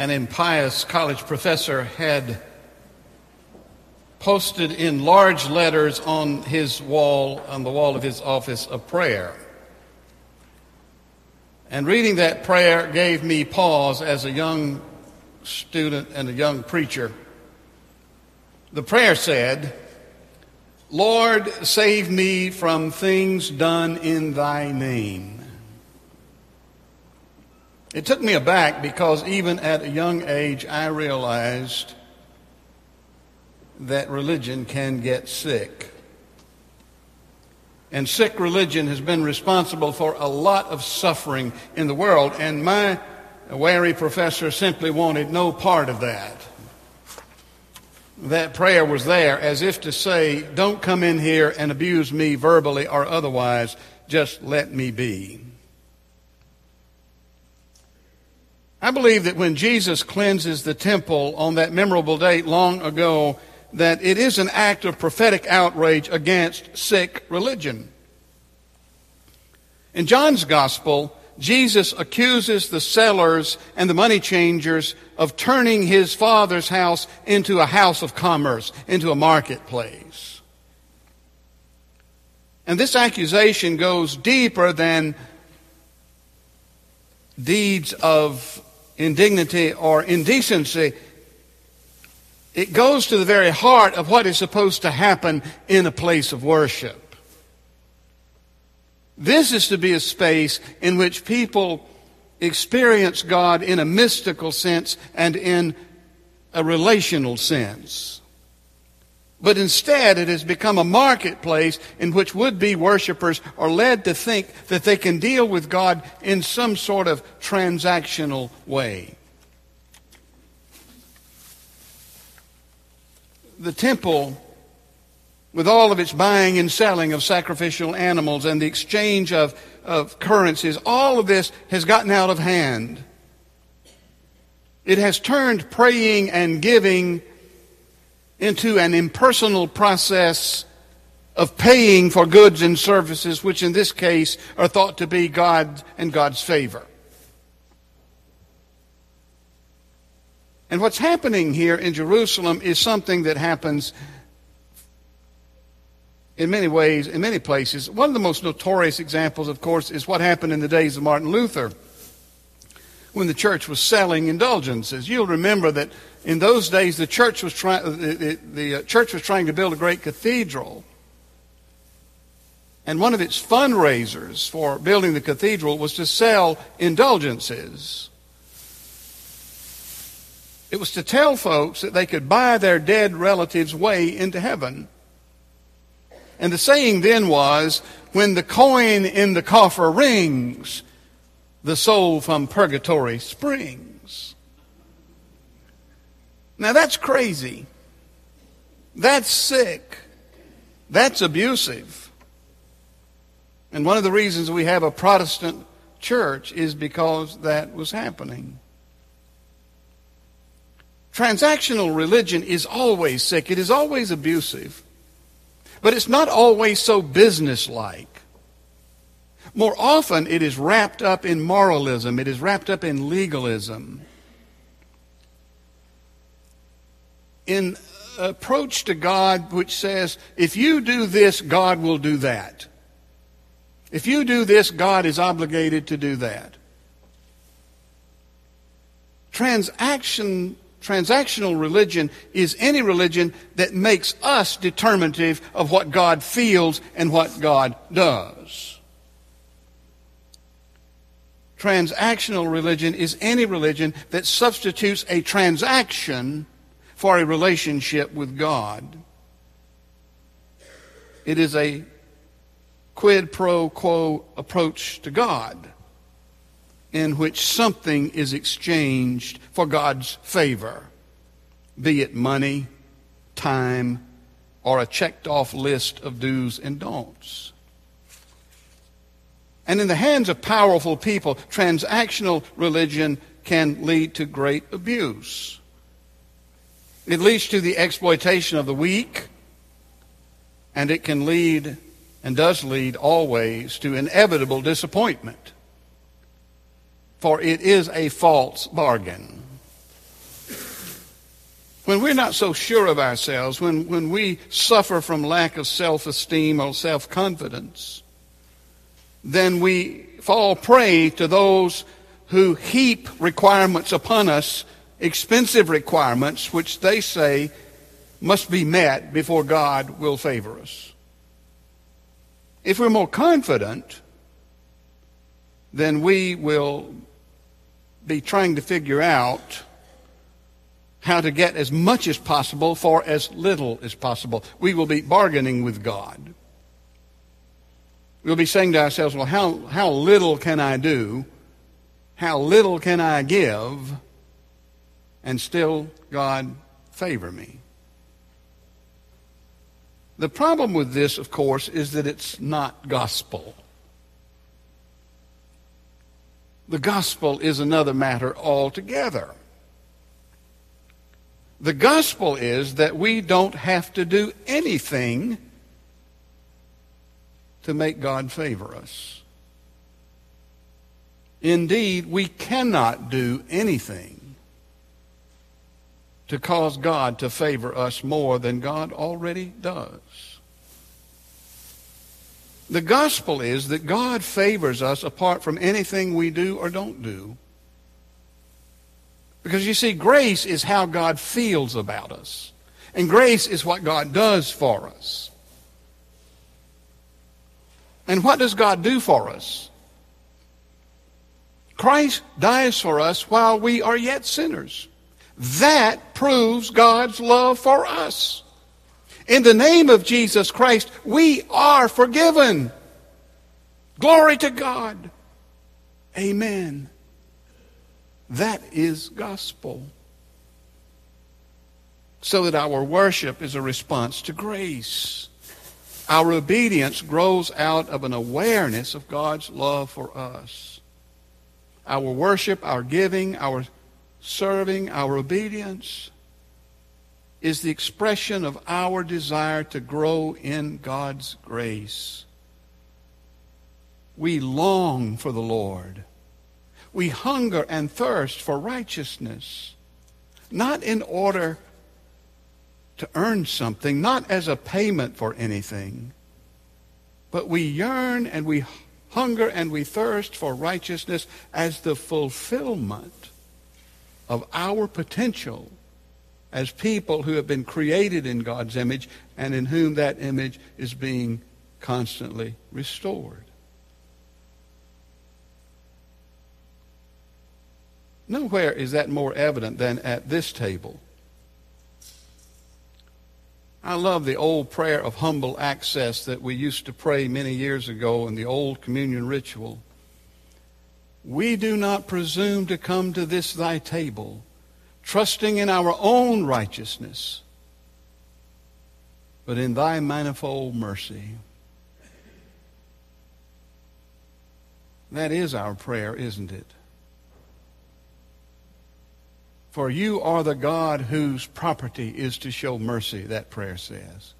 an impious college professor had posted in large letters on his wall, on the wall of his office, a prayer. And reading that prayer gave me pause as a young student and a young preacher. The prayer said, Lord, save me from things done in thy name. It took me aback because even at a young age, I realized that religion can get sick. And sick religion has been responsible for a lot of suffering in the world, and my wary professor simply wanted no part of that. That prayer was there as if to say, Don't come in here and abuse me verbally or otherwise, just let me be. I believe that when Jesus cleanses the temple on that memorable date long ago, that it is an act of prophetic outrage against sick religion. In John's gospel, Jesus accuses the sellers and the money changers of turning his father's house into a house of commerce, into a marketplace. And this accusation goes deeper than deeds of indignity or indecency. It goes to the very heart of what is supposed to happen in a place of worship. This is to be a space in which people experience God in a mystical sense and in a relational sense. But instead, it has become a marketplace in which would be worshipers are led to think that they can deal with God in some sort of transactional way. The temple, with all of its buying and selling of sacrificial animals and the exchange of, of currencies, all of this has gotten out of hand. It has turned praying and giving into an impersonal process of paying for goods and services, which in this case are thought to be God and God's favor. And what's happening here in Jerusalem is something that happens in many ways, in many places. One of the most notorious examples, of course, is what happened in the days of Martin Luther when the church was selling indulgences. You'll remember that in those days the church was trying the, the uh, church was trying to build a great cathedral. And one of its fundraisers for building the cathedral was to sell indulgences. It was to tell folks that they could buy their dead relatives' way into heaven. And the saying then was, when the coin in the coffer rings, the soul from purgatory springs. Now that's crazy. That's sick. That's abusive. And one of the reasons we have a Protestant church is because that was happening. Transactional religion is always sick. It is always abusive. But it's not always so businesslike. More often, it is wrapped up in moralism, it is wrapped up in legalism. In approach to God which says, if you do this, God will do that. If you do this, God is obligated to do that. Transaction, transactional religion is any religion that makes us determinative of what God feels and what God does. Transactional religion is any religion that substitutes a transaction for a relationship with God. It is a quid pro quo approach to God in which something is exchanged for God's favor, be it money, time, or a checked off list of do's and don'ts. And in the hands of powerful people, transactional religion can lead to great abuse. It leads to the exploitation of the weak, and it can lead, and does lead always, to inevitable disappointment. For it is a false bargain. when we're not so sure of ourselves, when, when we suffer from lack of self esteem or self confidence, then we fall prey to those who heap requirements upon us, expensive requirements, which they say must be met before God will favor us. If we're more confident, then we will be trying to figure out how to get as much as possible for as little as possible. We will be bargaining with God. We'll be saying to ourselves, well, how, how little can I do? How little can I give? And still, God, favor me. The problem with this, of course, is that it's not gospel. The gospel is another matter altogether. The gospel is that we don't have to do anything to make God favor us. Indeed, we cannot do anything to cause God to favor us more than God already does. The gospel is that God favors us apart from anything we do or don't do. Because you see, grace is how God feels about us. And grace is what God does for us. And what does God do for us? Christ dies for us while we are yet sinners. That proves God's love for us. In the name of Jesus Christ, we are forgiven. Glory to God. Amen. That is gospel. So that our worship is a response to grace. Our obedience grows out of an awareness of God's love for us. Our worship, our giving, our serving, our obedience is the expression of our desire to grow in God's grace. We long for the Lord we hunger and thirst for righteousness, not in order to earn something, not as a payment for anything, but we yearn and we hunger and we thirst for righteousness as the fulfillment of our potential as people who have been created in God's image and in whom that image is being constantly restored. Nowhere is that more evident than at this table. I love the old prayer of humble access that we used to pray many years ago in the old communion ritual. We do not presume to come to this thy table, trusting in our own righteousness, but in thy manifold mercy. That is our prayer, isn't it? For you are the God whose property is to show mercy, that prayer says.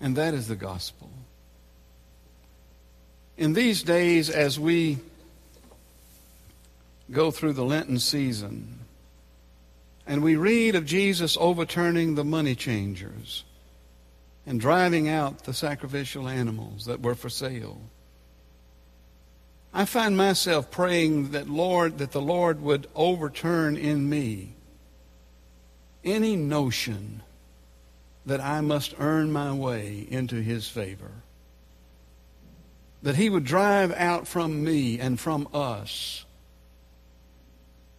And that is the gospel. In these days, as we go through the Lenten season, and we read of Jesus overturning the money changers and driving out the sacrificial animals that were for sale I find myself praying that Lord that the Lord would overturn in me any notion that I must earn my way into his favor. That he would drive out from me and from us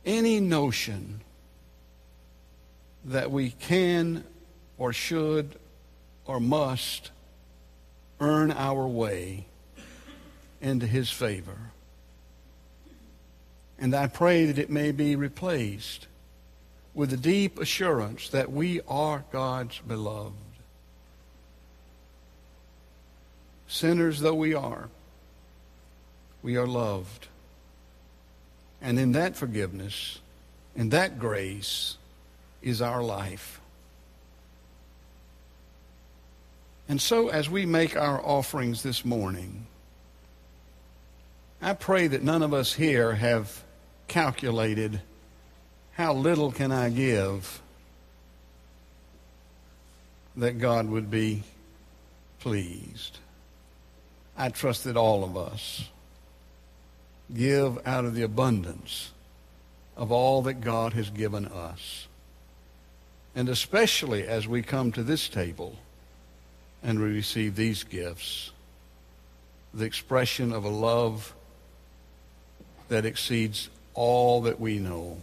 any notion that we can or should or must earn our way into his favor. And I pray that it may be replaced with the deep assurance that we are God's beloved. Sinners though we are, we are loved. And in that forgiveness, in that grace, is our life. And so, as we make our offerings this morning, I pray that none of us here have calculated how little can I give that God would be pleased? I trust that all of us give out of the abundance of all that God has given us. And especially as we come to this table and we receive these gifts, the expression of a love that exceeds all that we know,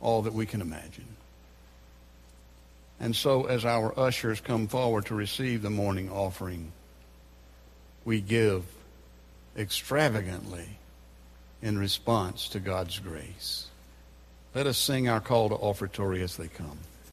all that we can imagine. And so, as our ushers come forward to receive the morning offering, we give extravagantly in response to God's grace. Let us sing our call to offertory as they come.